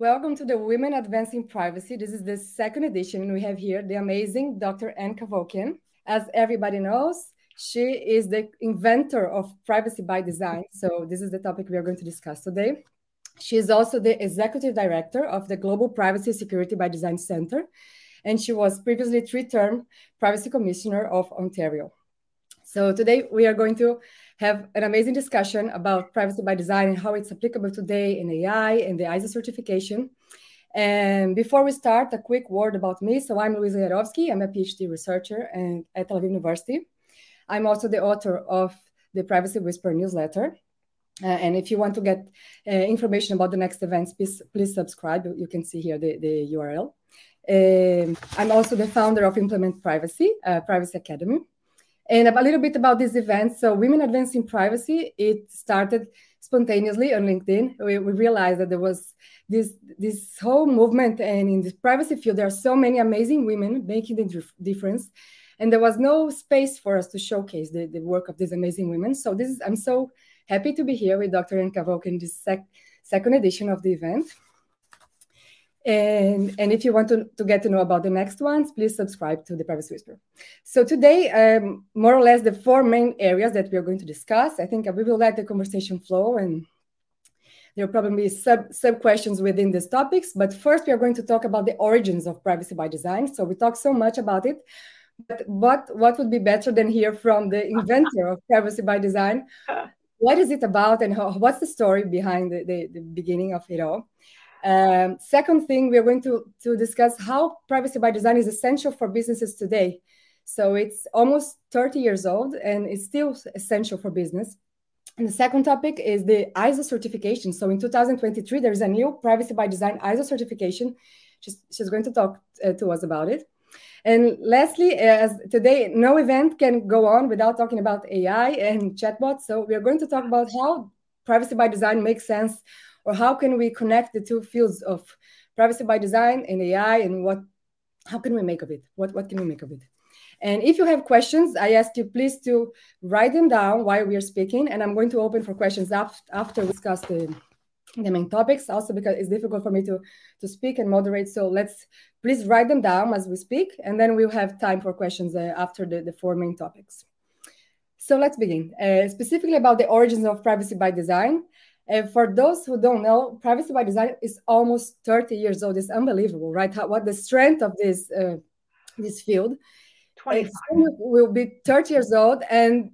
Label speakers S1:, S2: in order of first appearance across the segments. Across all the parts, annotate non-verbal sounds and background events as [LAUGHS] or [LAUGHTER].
S1: Welcome to the Women Advancing Privacy. This is the second edition. And we have here the amazing Dr. Ann Cavoukian. As everybody knows, she is the inventor of privacy by design. So, this is the topic we are going to discuss today. She is also the executive director of the Global Privacy Security by Design Center, and she was previously three term privacy commissioner of Ontario. So, today we are going to have an amazing discussion about privacy by design and how it's applicable today in AI and the ISO certification. And before we start, a quick word about me. So I'm Luiza Jarovsky. I'm a PhD researcher and at Tel Aviv University. I'm also the author of the Privacy Whisperer newsletter. Uh, and if you want to get uh, information about the next events, please, please subscribe. You can see here the, the URL. Um, I'm also the founder of Implement Privacy, uh, Privacy Academy. And a little bit about this event. So, Women Advancing Privacy, it started spontaneously on LinkedIn. We, we realized that there was this this whole movement, and in the privacy field, there are so many amazing women making the difference, and there was no space for us to showcase the, the work of these amazing women. So, this is I'm so happy to be here with Dr. Cavoukian in this sec, second edition of the event. And, and if you want to, to get to know about the next ones, please subscribe to the Privacy Whisperer. So today, um, more or less the four main areas that we are going to discuss. I think we will let the conversation flow and there will probably be sub, sub questions within these topics. But first, we are going to talk about the origins of privacy by design. So we talk so much about it, but what, what would be better than hear from the inventor of privacy by design? [LAUGHS] What is it about and how, what's the story behind the, the, the beginning of it all? Um, second thing, we're going to, to discuss how privacy by design is essential for businesses today. So it's almost 30 years old and it's still essential for business. And the second topic is the ISO certification. So in 2023, there's a new privacy by design ISO certification. She's, she's going to talk uh, to us about it. And lastly, as today, no event can go on without talking about AI and chatbots. So we are going to talk about how privacy by design makes sense or how can we connect the two fields of privacy by design and AI and what how can we make of it? What what can we make of it? And if you have questions, I ask you please to write them down while we are speaking, and I'm going to open for questions after, we discuss the, the main topics. Also, because it's difficult for me to to speak and moderate, so let's please write them down as we speak, and then we'll have time for questions uh, after the, the four main topics. So let's begin. Uh, specifically about the origins of privacy by design. And for those who don't know, privacy by design is almost 30 years old. It's unbelievable, right? How, what the strength of this uh, this field. It will be 30 years old, and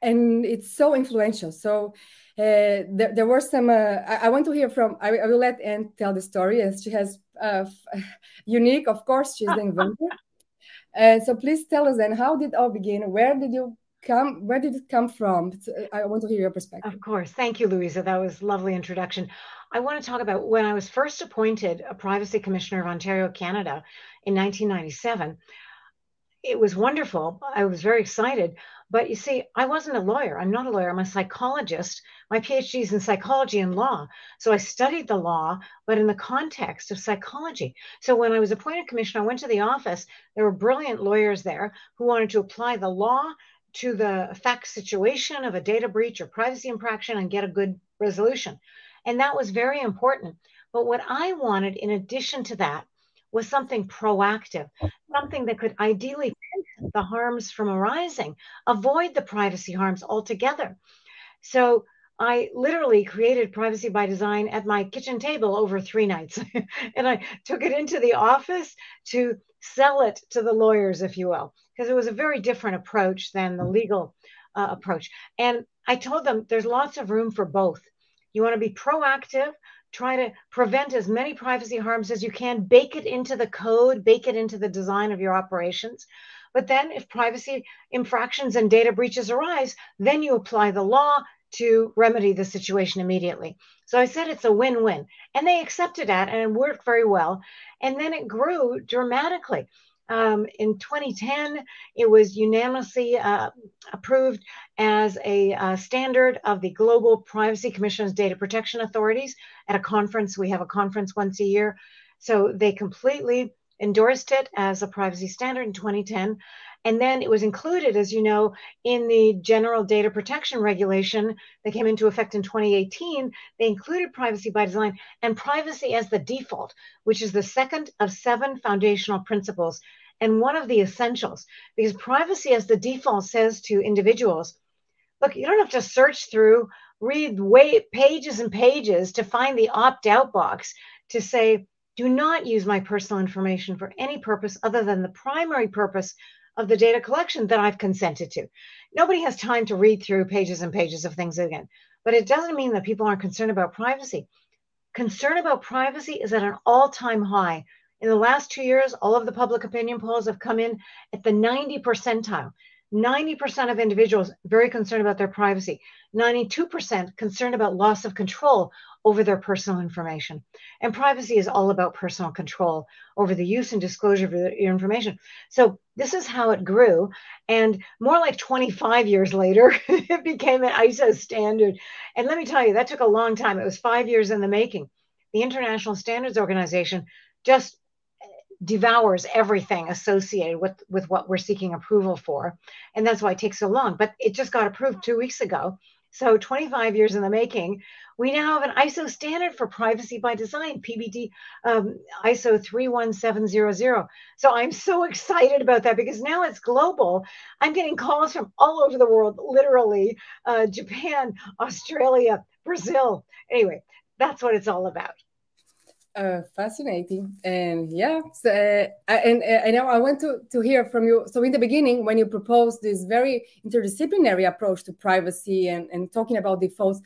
S1: and it's so influential. So uh, there, there were some. Uh, I, I, want to hear from. I, I, will let Ann tell the story, as she has uh, [LAUGHS] unique. Of course, she's the inventor. [LAUGHS] and so, please tell us, then, how did it all begin? Where did you come where did it come from? I want to hear your perspective.
S2: Of course. Thank you Luiza. That was lovely introduction. I want to talk about when i was first appointed a privacy commissioner of ontario canada in 1997 it was wonderful. I was very excited. But you see i wasn't a lawyer. I'm not a lawyer. I'm a psychologist. My phd is in psychology and law. So i studied the law but in the context of psychology. So when i was appointed commissioner i went to the office. There were brilliant lawyers there who wanted to apply the law to the fact situation of a data breach or privacy infraction and get a good resolution. And that was very important. But what I wanted, in addition to that, was something proactive, something that could ideally prevent the harms from arising, avoid the privacy harms altogether. So I literally created privacy by design at my kitchen table over three nights. [LAUGHS] and I took it into the office to sell it to the lawyers, if you will, because it was a very different approach than the legal uh, approach. And I told them there's lots of room for both. You want to be proactive, try to prevent as many privacy harms as you can, bake it into the code, bake it into the design of your operations. But then, if privacy infractions and data breaches arise, then you apply the law to remedy the situation immediately. So I said it's a win win. And they accepted that and it worked very well. And then it grew dramatically. Um, in 2010, it was unanimously uh, approved as a uh, standard of the Global Privacy Commission's data protection authorities at a conference. We have a conference once a year. So they completely endorsed it as a privacy standard in 2010. And then it was included, as you know, in the General Data Protection Regulation that came into effect in 2018. They included privacy by design and privacy as the default, which is the second of seven foundational principles and one of the essentials, because privacy as the default says to individuals look, you don't have to search through, read way, pages and pages to find the opt out box to say, do not use my personal information for any purpose other than the primary purpose of the data collection that I've consented to. Nobody has time to read through pages and pages of things again, but it doesn't mean that people aren't concerned about privacy. Concern about privacy is at an all time high. In the last two years, all of the public opinion polls have come in at the 90 percentile. 90% of individuals very concerned about their privacy, 92% concerned about loss of control over their personal information. And privacy is all about personal control over the use and disclosure of your information. So this is how it grew. And more like 25 years later, [LAUGHS] it became an ISO standard. And let me tell you, that took a long time. It was five years in the making. The International Standards Organization just eh, devours everything associated with with what we're seeking approval for and that's why it takes so long but it just got approved two weeks ago so 25 years in the making we now have an iso standard for privacy by design pbd um, iso 31700 so i'm so excited about that because now it's global. I'm getting calls from all over the world literally uh, japan australia brazil. Anyway that's what it's all about
S1: uh, fascinating, and yeah, so, uh, and uh, I know I want to to hear from you. So in the beginning, when you proposed this very interdisciplinary approach to privacy and and talking about defaults,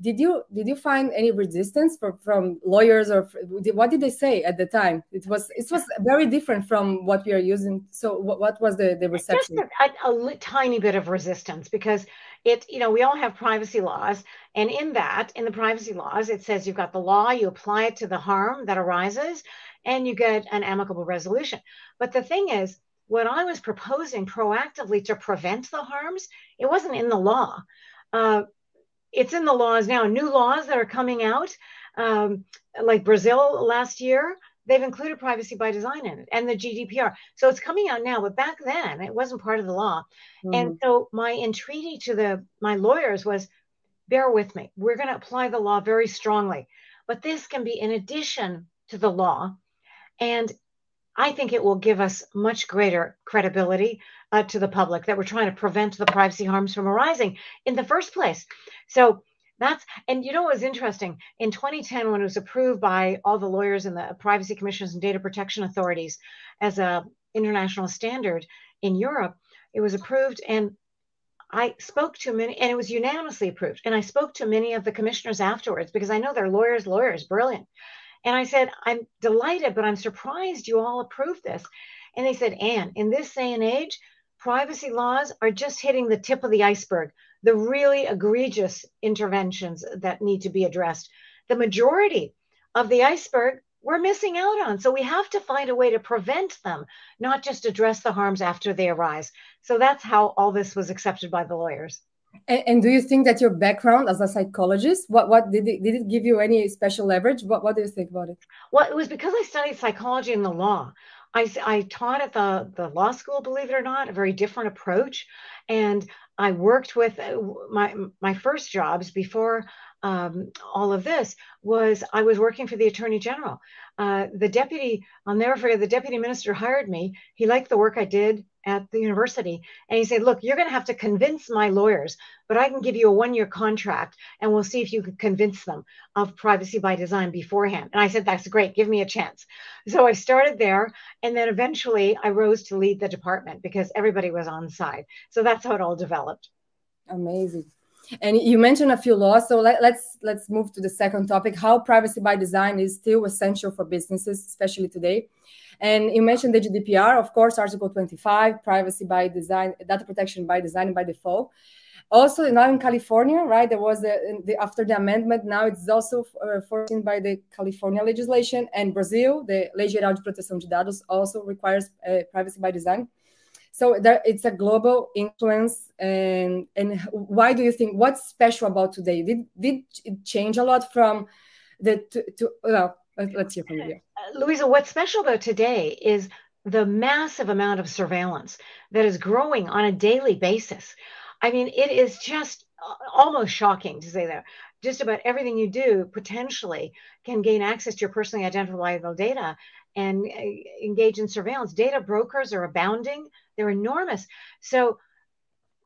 S1: did you did you find any resistance from from lawyers or what did they say at the time? It was it was very different from what we are using. So what, what was the the reception?
S2: Just a, a, a tiny bit of resistance because it you know we all have privacy laws and in that in the privacy laws it says you've got the law you apply it to the harm that arises and you get an amicable resolution. But the thing is what i was proposing proactively to prevent the harms it wasn't in the law. Uh, it's in the laws now. New laws that are coming out um, like brazil last year they've included privacy by design in it and the GDPR. So it's coming out now, but back then it wasn't part of the law. Mm. And so my entreaty to the my lawyers was bear with me. We're going to apply the law very strongly. But this can be in addition to the law. And I think it will give us much greater credibility uh, to the public that we're trying to prevent the privacy harms from arising in the first place. So that's and you know what was interesting in 2010 when it was approved by all the lawyers and the privacy commissions and data protection authorities as a international standard in Europe, it was approved and I spoke to many and it was unanimously approved. And I spoke to many of the commissioners afterwards because I know they're lawyers, lawyers, brilliant. And I said, I'm delighted, but I'm surprised you all approved this. And they said, Ann, in this day and age, privacy laws are just hitting the tip of the iceberg the really egregious interventions that need to be addressed. The majority of the iceberg we're missing out on. So we have to find a way to prevent them, not just address the harms after they arise. So that's how all this was accepted by the lawyers.
S1: And, and do you think that your background as a psychologist, what what did it, did it give you any special leverage? What what do you think about it?
S2: Well, it was because I studied psychology and the law. I, I taught at the, the law school, believe it or not, a very different approach. And I worked with uh, my my first jobs before um, all of this was I was working for the Attorney General. Uh, the deputy, I'll never forget, the deputy minister hired me. He liked the work I did at the university. And he said, Look, you're going to have to convince my lawyers, but I can give you a one year contract and we'll see if you can convince them of privacy by design beforehand. And I said, That's great. Give me a chance. So I started there. And then eventually I rose to lead the department because everybody was on side. So that's how it all developed.
S1: Amazing. And you mentioned a few laws, so let, us let's, let's move to the second topic: how privacy by design is still essential for businesses, especially today. And you mentioned the GDPR, of course, Article 25, privacy by design, data protection by design and by default. Also, now in California, right, there was a, the, after the amendment, now it's also uh, foreseen by the California legislation. And Brazil, the Lei Geral de Proteção de Dados, also requires uh, privacy by design. So there, it's a global influence. And, and why do you think, what's special about today? Did, did it change a lot from the, to, to well, let's hear from you. [LAUGHS]
S2: Uh, Luiza, what's special about today is the massive amount of surveillance that is growing on a daily basis. I mean, it is just uh, almost shocking to say that just about everything you do potentially can gain access to your personally identifiable data and uh, engage in surveillance. Data brokers are abounding, they're enormous. So,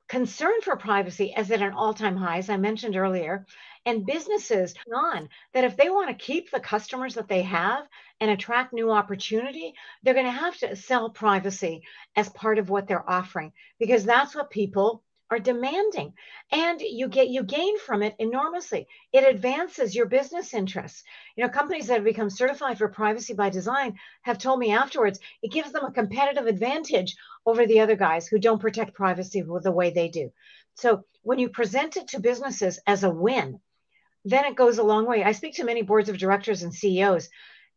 S2: concern for privacy is at an all time high, as I mentioned earlier. And businesses on that if they want to keep the customers that they have and attract new opportunity, they're going to have to sell privacy as part of what they're offering because that's what people are demanding. And you get you gain from it enormously. It advances your business interests. You know companies that have become certified for privacy by design have told me afterwards it gives them a competitive advantage over the other guys who don't protect privacy the way they do. So when you present it to businesses as a win then it goes a long way. I speak to many boards of directors and ceos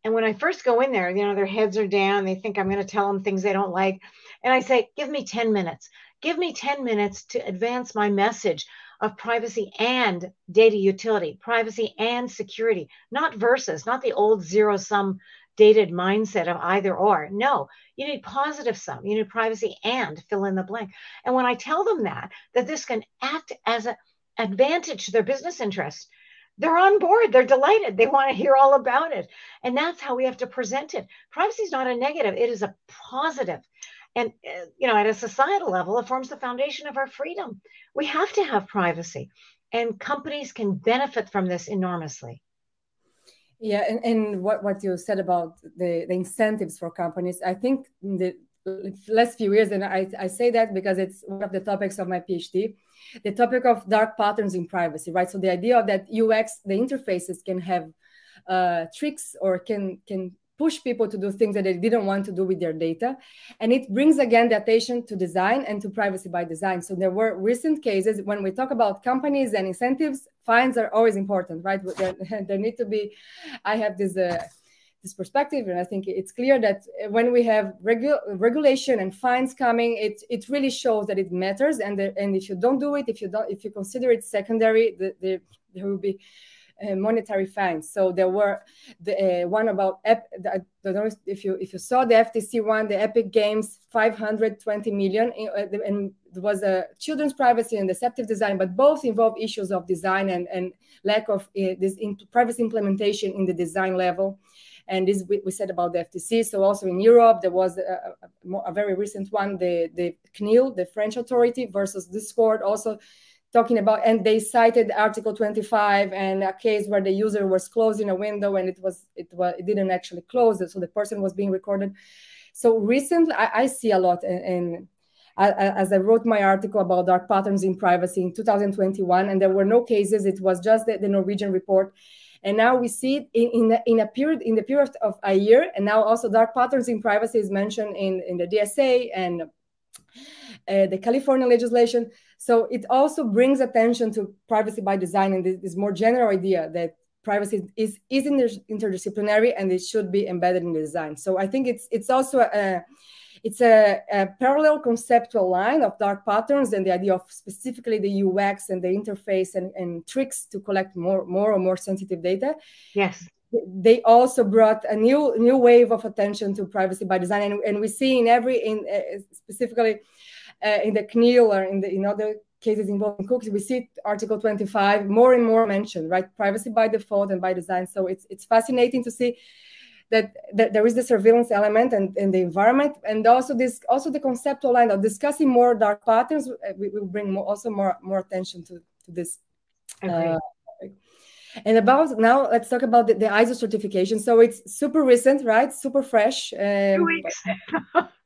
S2: and when i first go in there you know their heads are down they think i'm going to tell them things they don't like and i say give me 10 minutes Give me 10 minutes to advance my message of privacy and data utility, privacy and security, not versus, not the old zero sum dated mindset of either or. No, you need positive sum. You need privacy and fill in the blank. And when I tell them that, that this can act as an advantage to their business interests, they're on board. They're delighted. They want to hear all about it. And that's how we have to present it. Privacy is not a negative, it is a positive and uh, you know at a societal level it forms the foundation of our freedom. We have to have privacy and companies can benefit from this enormously.
S1: Yeah and, and what, what you said about the, the incentives for companies i think in the last few years and I, I say that because it's one of the topics of my phd the topic of dark patterns in privacy right? So the idea of that ux the interfaces can have uh, tricks or can can push people to do things that they didn't want to do with their data. And it brings again the attention to design and to privacy by design. So there were recent cases when we talk about companies and incentives, fines are always important, right? [LAUGHS] There, need to be, I have this. Uh, this perspective and i think it's clear that when we have regu- regulation and fines coming it it really shows that it matters and the, and if you don't do it if you don't if you consider it secondary the, the, there will be monetary fines. So there were the uh, one about I don't know if you if you saw the FTC one, the Epic Games 520 million, uh, and it was a children's privacy and deceptive design, but both involve issues of design and, and lack of uh, this privacy implementation in the design level. And this we, we, said about the FTC. So also in Europe, there was a, a, a very recent one, the the CNIL, the French authority versus Discord, also talking about and they cited article 25 and a case where the user was closing a window and it was it was it didn't actually close it so the person was being recorded so recently i, I see a lot and as I wrote my article about dark patterns in privacy in 2021, and there were no cases. It was just the, the Norwegian report, and now we see it in, in, in, a period in the period of a year. And now also dark patterns in privacy is mentioned in, in the DSA and uh, the California legislation. So it also brings attention to privacy by design and this, more general idea that privacy is, is interdisciplinary and it should be embedded in the design. So I think it's it's also a it's a, a, parallel conceptual line of dark patterns and the idea of specifically the UX and the interface and, and tricks to collect more more or more sensitive data.
S2: Yes
S1: they also brought a new new wave of attention to privacy by design and, and we see in every in uh, specifically uh, in the CNIL or in the in other cases involving cookies, we see Article 25 more and more mentioned, right? Privacy by default and by design. So it's it's fascinating to see that, that there is the surveillance element and, and the environment, and also this also the conceptual line of discussing more dark patterns. Uh, we will bring more, also more more attention to to this. Uh, and about now, let's talk about the, the, ISO certification. So it's super recent, right? Super fresh. Um,
S2: Two weeks. [LAUGHS]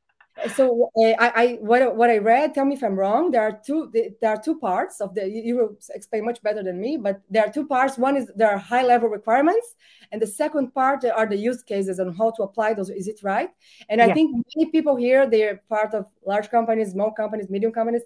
S1: so uh, I, I, what what I read, tell me if I'm wrong. There are two there are two parts of the. You will explain much better than me, but there are two parts. One is there are high level requirements, and the second part are the use cases and how to apply those. Is it right? And I think many people here they're part of large companies, small companies, medium companies.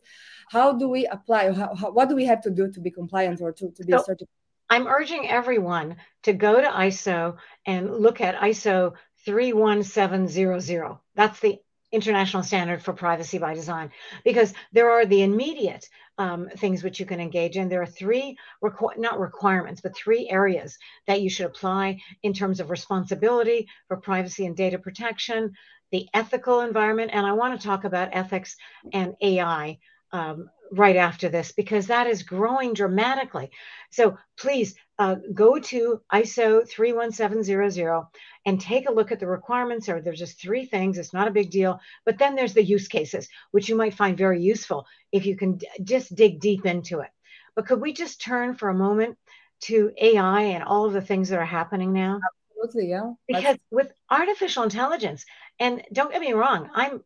S1: How do we apply? How, how, what do we have to do to be compliant or to, to be so, certified?
S2: I'm urging everyone to go to ISO and look at ISO 31700. That's the international standard for privacy by design because there are the immediate um, things which you can engage in. There are three, requ- not requirements, but three areas that you should apply in terms of responsibility for privacy and data protection, the ethical environment, and I want to talk about ethics and AI um, right after this because that is growing dramatically. So please uh, go to ISO 31700 and take a look at the requirements. Or there's just three things. It's not a big deal. But then there's the use cases, which you might find very useful if you can d- just dig deep into it. But could we just turn for a moment to AI and all of the things that are happening now?
S1: Absolutely, yeah.
S2: Because That's- with artificial intelligence, and don't get me wrong, I'm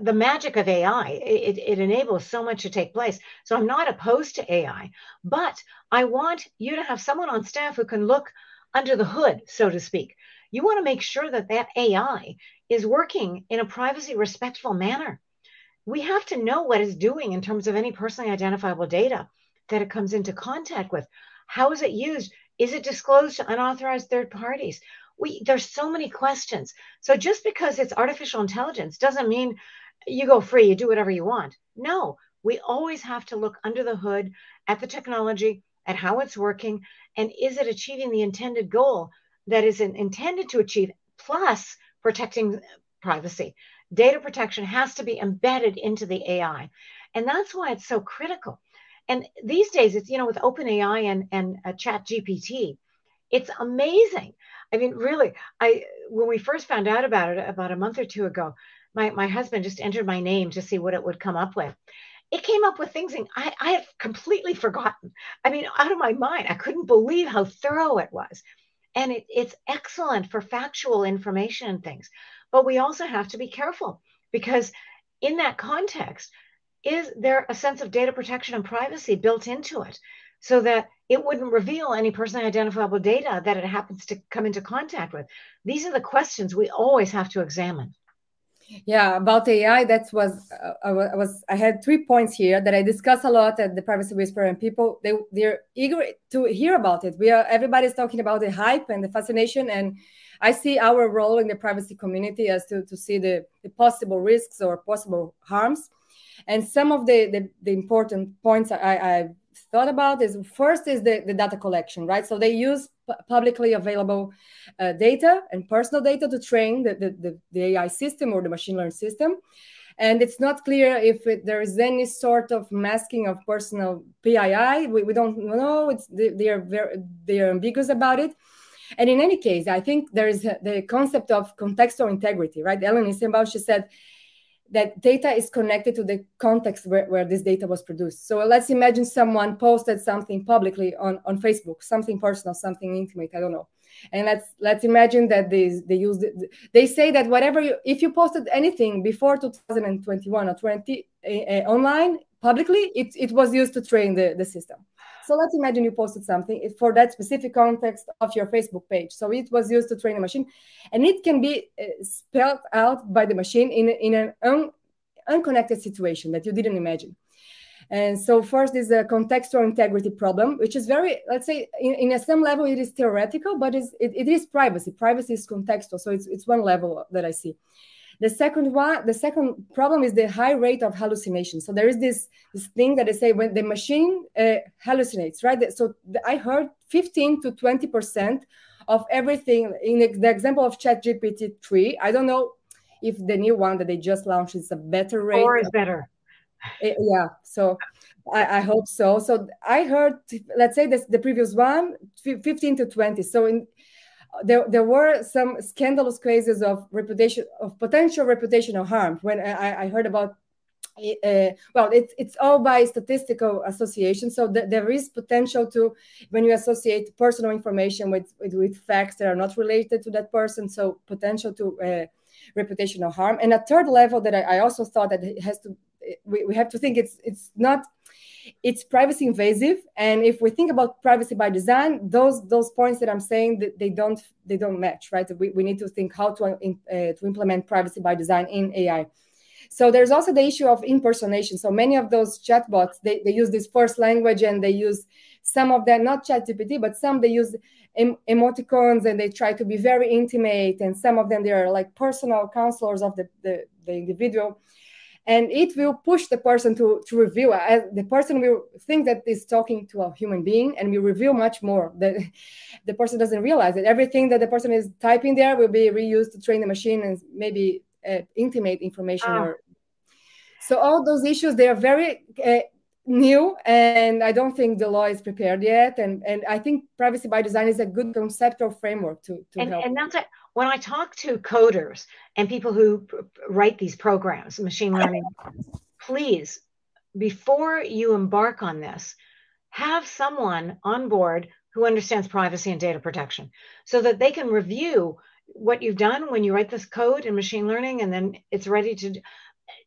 S2: the magic of AI, it, it enables so much to take place. So I'm not opposed to AI, but I want you to have someone on staff who can look under the hood, so to speak. You want to make sure that that AI is working in a privacy respectful manner. We have to know what it's doing in terms of any personally identifiable data that it comes into contact with. How is it used? Is it disclosed to unauthorized third parties? We there's so many questions. So just because it's artificial intelligence doesn't mean you go free, you do whatever you want. No, we always have to look under the hood at the technology, at how it's working, and is it achieving the intended goal that is intended to achieve, plus protecting privacy. Data protection has to be embedded into the AI. And that's why it's so critical. And these days, it's, you know, with OpenAI and, and uh, Chat GPT, it's amazing I mean, really, I when we first found out about it about a month or two ago, my, my husband just entered my name to see what it would come up with. It came up with things I, I had completely forgotten. I mean, out of my mind. I couldn't believe how thorough it was. And it, it's excellent for factual information and things. But we also have to be careful because in that context, is there a sense of data protection and privacy built into it? So that it wouldn't reveal any personally identifiable data that it happens to come into contact with. These are the questions we always have to examine.
S1: Yeah, about AI, that was uh, I was I had three points here that I discuss a lot at the Privacy Whisperer, and people they they're eager to hear about it. We are everybody's talking about the hype and the fascination, and I see our role in the privacy community as to to see the, the possible risks or possible harms, and some of the the, the important points I, I thought about is first is the, the data collection, right? So they use publicly available uh, data and personal data to train the, the, the, AI system or the machine learning system. And it's not clear if it, there is any sort of masking of personal PII. We, we don't know. It's, they, they are very they are ambiguous about it. And in any case, I think there is the concept of contextual integrity, right? Helen Nissenbaum, she said, that data is connected to the context where, where this data was produced. So let's imagine someone posted something publicly on, on Facebook, something personal, something intimate, I don't know. And let's let's imagine that they they use they say that whatever you if you posted anything before 2021 or 20 uh, online publicly, it, it was used to train the, the system. So let's imagine you posted something for that specific context of your Facebook page. So it was used to train a machine, and it can be uh, spelled out by the machine in, in an un, unconnected situation that you didn't imagine. And so first is a contextual integrity problem, which is very, let's say, in, in some level it is theoretical, but it, it is privacy. Privacy is contextual, so it's, it's one level that I see. The second one, the second problem is the high rate of hallucination. So there is this this thing that they say when the machine uh, hallucinates, right? So I heard 15 to 20 percent of everything in the example of ChatGPT 3. I don't know if the new one that they just launched is a better rate.
S2: Or is better.
S1: Uh, yeah. So I, I, hope so. So I heard, let's say this, the previous one, 15 to 20. So in there, there were some scandalous cases of reputation of potential reputational harm when I, I heard about uh, well it, it's all by statistical association. So th- there is potential to when you associate personal information with, with, with facts that are not related to that person so potential to uh, reputational harm. And a third level that I, I also thought that it has to we, we have to think it's it's not it's privacy invasive. And if we think about privacy by design those those points that i'm saying that they don't they don't match right? We, we need to think how to uh, to implement privacy by design in ai so there's also the issue of impersonation. So many of those chatbots they, they use this first language and they use some of them not chat gpt but some they use em- emoticons and they try to be very intimate. And some of them they are like personal counselors of the, the, the individual and it will push the person to, to reveal as the person will think that is talking to a human being and will reveal much more that [LAUGHS] the person doesn't realize that everything that the person is typing there will be reused to train the machine and maybe uh, intimate information oh. or so all those issues they are very uh, new and i don't think the law is prepared yet. And and i think privacy by design is a good conceptual framework to, to
S2: and,
S1: help.
S2: and that's it when i talk to coders and people who write these programs machine learning please before you embark on this have someone on board who understands privacy and data protection so that they can review what you've done when you write this code in machine learning and then it's ready to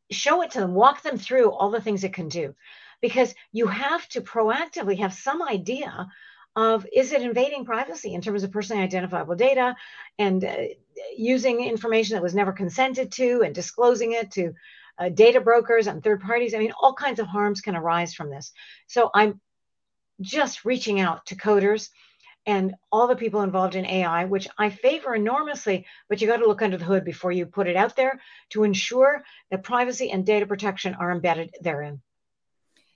S2: show it to them walk them through all the things it can do because you have to proactively have some idea of is it invading privacy in terms of personally identifiable data and uh, using information that was never consented to and disclosing it to uh, data brokers and third parties. I mean, all kinds of harms can arise from this. So I'm just reaching out to coders and all the people involved in AI, which I favor enormously, but you got to look under the hood before you put it out there to ensure that privacy and data protection are embedded therein.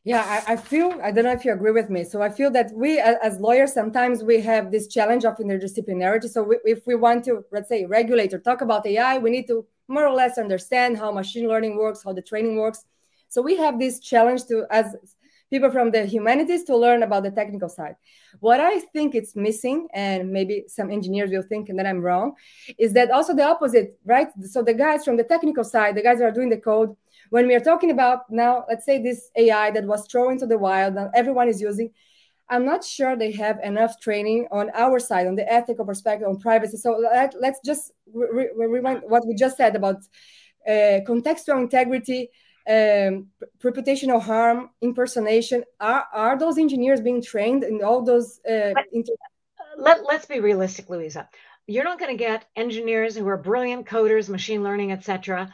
S1: Yeah, I, I, feel, I don't know if you agree with me. So I feel that we, as lawyers, sometimes we have this challenge of interdisciplinarity. So we, if we want to, let's say, regulate or talk about AI, we need to more or less understand how machine learning works, how the training works. So we have this challenge to, as people from the humanities, to learn about the technical side. What I think it's missing, and maybe some engineers will think that I'm wrong, is that also the opposite, right? So the guys from the technical side, the guys that are doing the code, when we are talking about now, let's say this AI that was thrown into the wild and everyone is using, I'm not sure they have enough training on our side, on the ethical perspective, on privacy. So let, us just re- re- remind what we just said about uh, contextual integrity, um, reputational harm, impersonation. Are, are those engineers being trained in all those? Uh,
S2: inter- let, let's be realistic, Luiza. You're not going to get engineers who are brilliant coders, machine learning, etc.,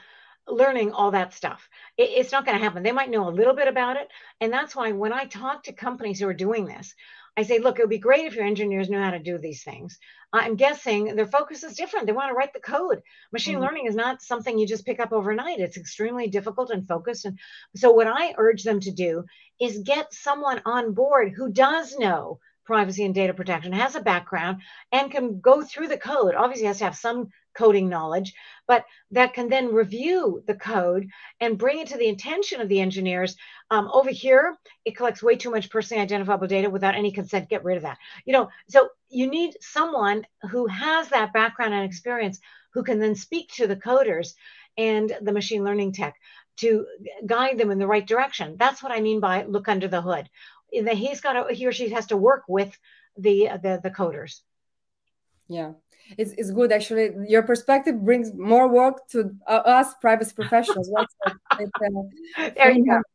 S2: learning all that stuff. It, it's not going to happen. They might know a little bit about it. And that's why when I talk to companies who are doing this, I say, look, it would be great if your engineers knew how to do these things. I'm guessing their focus is different. They want to write the code. Machine mm-hmm. learning is not something you just pick up overnight. It's extremely difficult and focused. And so, what I urge them to do is get someone on board who does know privacy and data protection, has a background, and can go through the code. Obviously, has to have some coding knowledge, but that can then review the code and bring it to the attention of the engineers. Um, over here, it collects way too much personally identifiable data without any consent. Get rid of that. You know, so you need someone who has that background and experience who can then speak to the coders and the machine learning tech to guide them in the right direction. That's what I mean by look under the hood. That he's got to, he or she has to work with the the, the coders.
S1: Yeah, it's, it's good actually. Your perspective brings more work to uh, us privacy professionals. uh, [LAUGHS]
S2: there you go. [LAUGHS]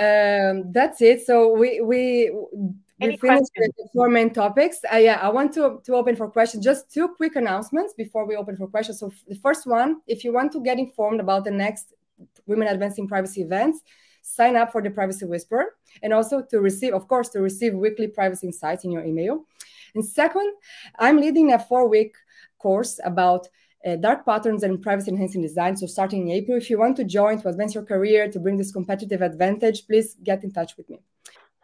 S1: Um, that's it. So we we we finished the four main topics. Uh, yeah, I want to to open for questions. Just two quick announcements before we open for questions. So the first one, if you want to get informed about the next Women Advancing Privacy events, sign up for the Privacy Whisperer, and also to receive, of course, to receive weekly privacy insights in your email. And second, I'm leading a four week course about uh, dark patterns and privacy enhancing design. So starting in April, if you want to join to advance your career, to bring this competitive advantage, please get in touch with me.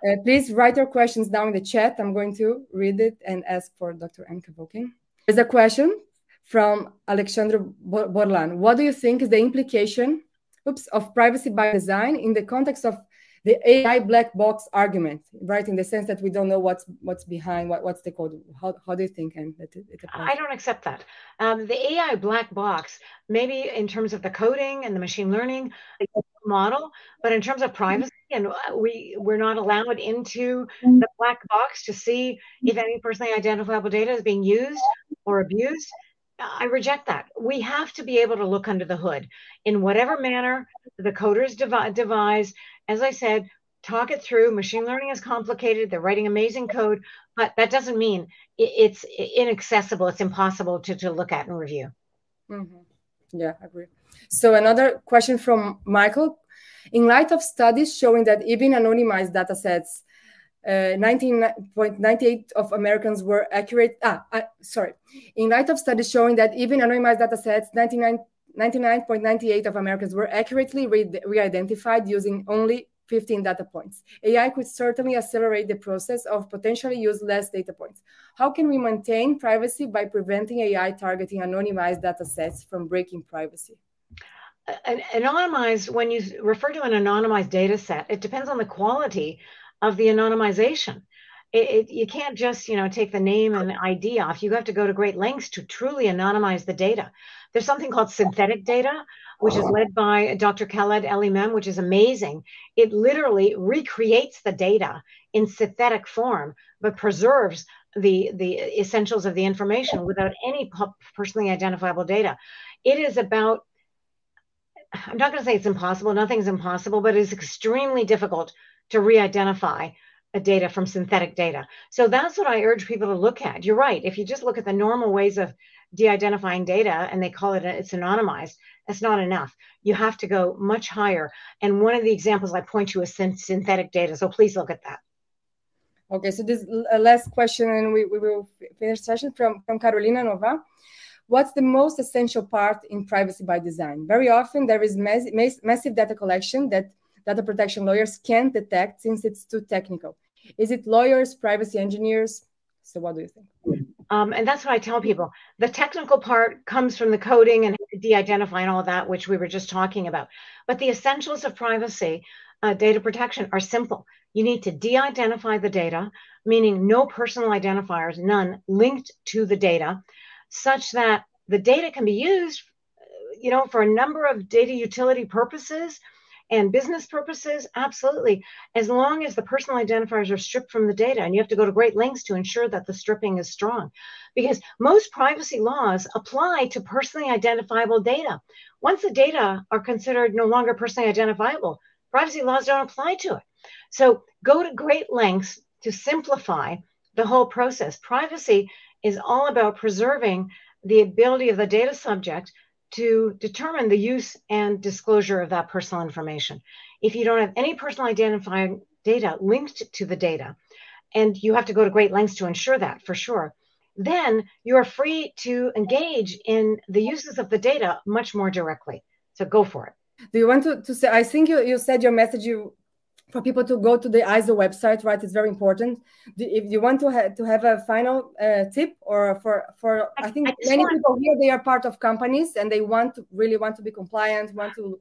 S1: Uh, please write your questions down in the chat. I'm going to read it and ask for Dr. Ann Cavoukian. There's a question from Alexandra Borlan. What do you think is the implication oops, of privacy by design in the context of the AI black box argument, right? In the sense that we don't know what's what's behind, what, what's the code. How, how do you think? And it,
S2: it I don't accept that. Um, the AI black box, maybe in terms of the coding and the machine learning model, but in terms of privacy, and we we're not allowed into the black box to see if any personally identifiable data is being used or abused. I reject that. We have to be able to look under the hood in whatever manner the coders devise as I said, talk it through. Machine learning is complicated. They're writing amazing code, but that doesn't mean it's inaccessible. It's impossible to, to look at and review.
S1: Mm-hmm. Yeah, I agree. So another question from Michael. In light of studies showing that even anonymized data sets 19.98 of Americans were accurate. Ah, uh, sorry. In light of studies showing that even anonymized data sets, 99.98 of Americans were accurately re-identified using only 15 data points. AI could certainly accelerate the process of potentially use less data points. How can we maintain privacy by preventing AI targeting anonymized data sets from breaking privacy?
S2: An anonymized, when you refer to an anonymized data set, it depends on the quality of the anonymization. It, it, you can't just you know take the name and ID off. You have to go to great lengths to truly anonymize the data. There's something called synthetic data, which is uh-huh. led by Dr. Khaled El Emam, which is amazing. It literally recreates the data in synthetic form, but preserves the the essentials of the information without any personally identifiable data. It is about I'm not going to say it's impossible. Nothing's impossible, but it's extremely difficult to re-identify a data from synthetic data. So that's what I urge people to look at. You're right. If you just look at the normal ways of de-identifying data and they call it it's anonymized, that's not enough. You have to go much higher. And one of the examples I point to is synthetic data. So please look at that.
S1: Okay, so this uh, last question, and we, we will finish session from, from Carolina Nova. What's the most essential part in privacy by design? Very often there is mass, mass, massive data collection that data protection lawyers can't detect since it's too technical. Is it lawyers, privacy engineers? So, what do you think?
S2: Um, and that's what I tell people. The technical part comes from the coding and de identifying all that, which we were just talking about. But the essentials of privacy, uh, data protection, are simple. You need to de identify the data, meaning no personal identifiers, none linked to the data, such that the data can be used you know, for a number of data utility purposes and business purposes, absolutely. As long as the personal identifiers are stripped from the data, and you have to go to great lengths to ensure that the stripping is strong. Because most privacy laws apply to personally identifiable data. Once the data are considered no longer personally identifiable, privacy laws don't apply to it. So go to great lengths to simplify the whole process. Privacy is all about preserving the ability of the data subject to determine the use and disclosure of that personal information. If you don't have any personal identifying data linked to the data, and you have to go to great lengths to ensure that for sure, then you are free to engage in the uses of the data much more directly. So go for it.
S1: Do you want to, to say? I think you, you said your message you for people to go to the ISO website, right? It's very important. If you want to have to have a final uh, tip, or for for I, I think I many want, people here they are part of companies and they want to really want to be compliant, want to.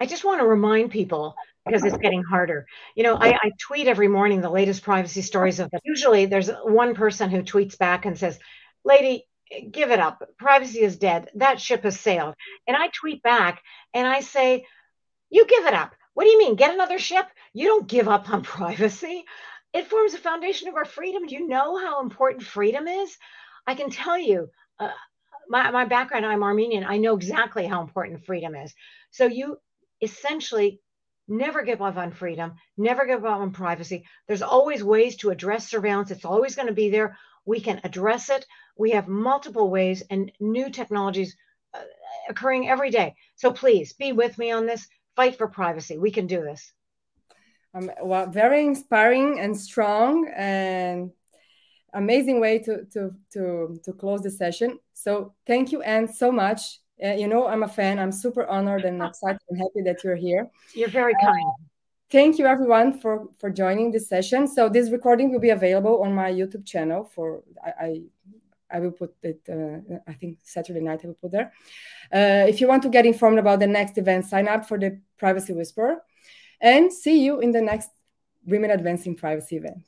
S2: I just want to remind people because it's getting harder. You know, I, I tweet every morning the latest privacy stories of. Usually, there's one person who tweets back and says, "Lady, give it up. Privacy is dead. That ship has sailed." And I tweet back and I say, "You give it up." What do you mean? Get another ship? You don't give up on [LAUGHS] privacy. It forms the foundation of our freedom. Do you know how important freedom is? I can tell you, uh, my, my background, I'm Armenian. I know exactly how important freedom is. So you essentially never give up on freedom, never give up on privacy. There's always ways to address surveillance. It's always going to be there. We can address it. We have multiple ways and new technologies uh, occurring every day. So please be with me on this fight for privacy. We can do this.
S1: Um, well, very inspiring and strong and amazing way to to to to close the session. So thank you, Ann, so much. Uh, you know, I'm a fan. I'm super honored and excited and happy that you're here.
S2: You're very uh, kind.
S1: Thank you, everyone, for for joining this session. So this recording will be available on my YouTube channel. For I, I I will put it, uh, I think Saturday night I will put there. Uh, if you want to get informed about the next event, sign up for the Privacy Whisperer and see you in the next Women Advancing Privacy event.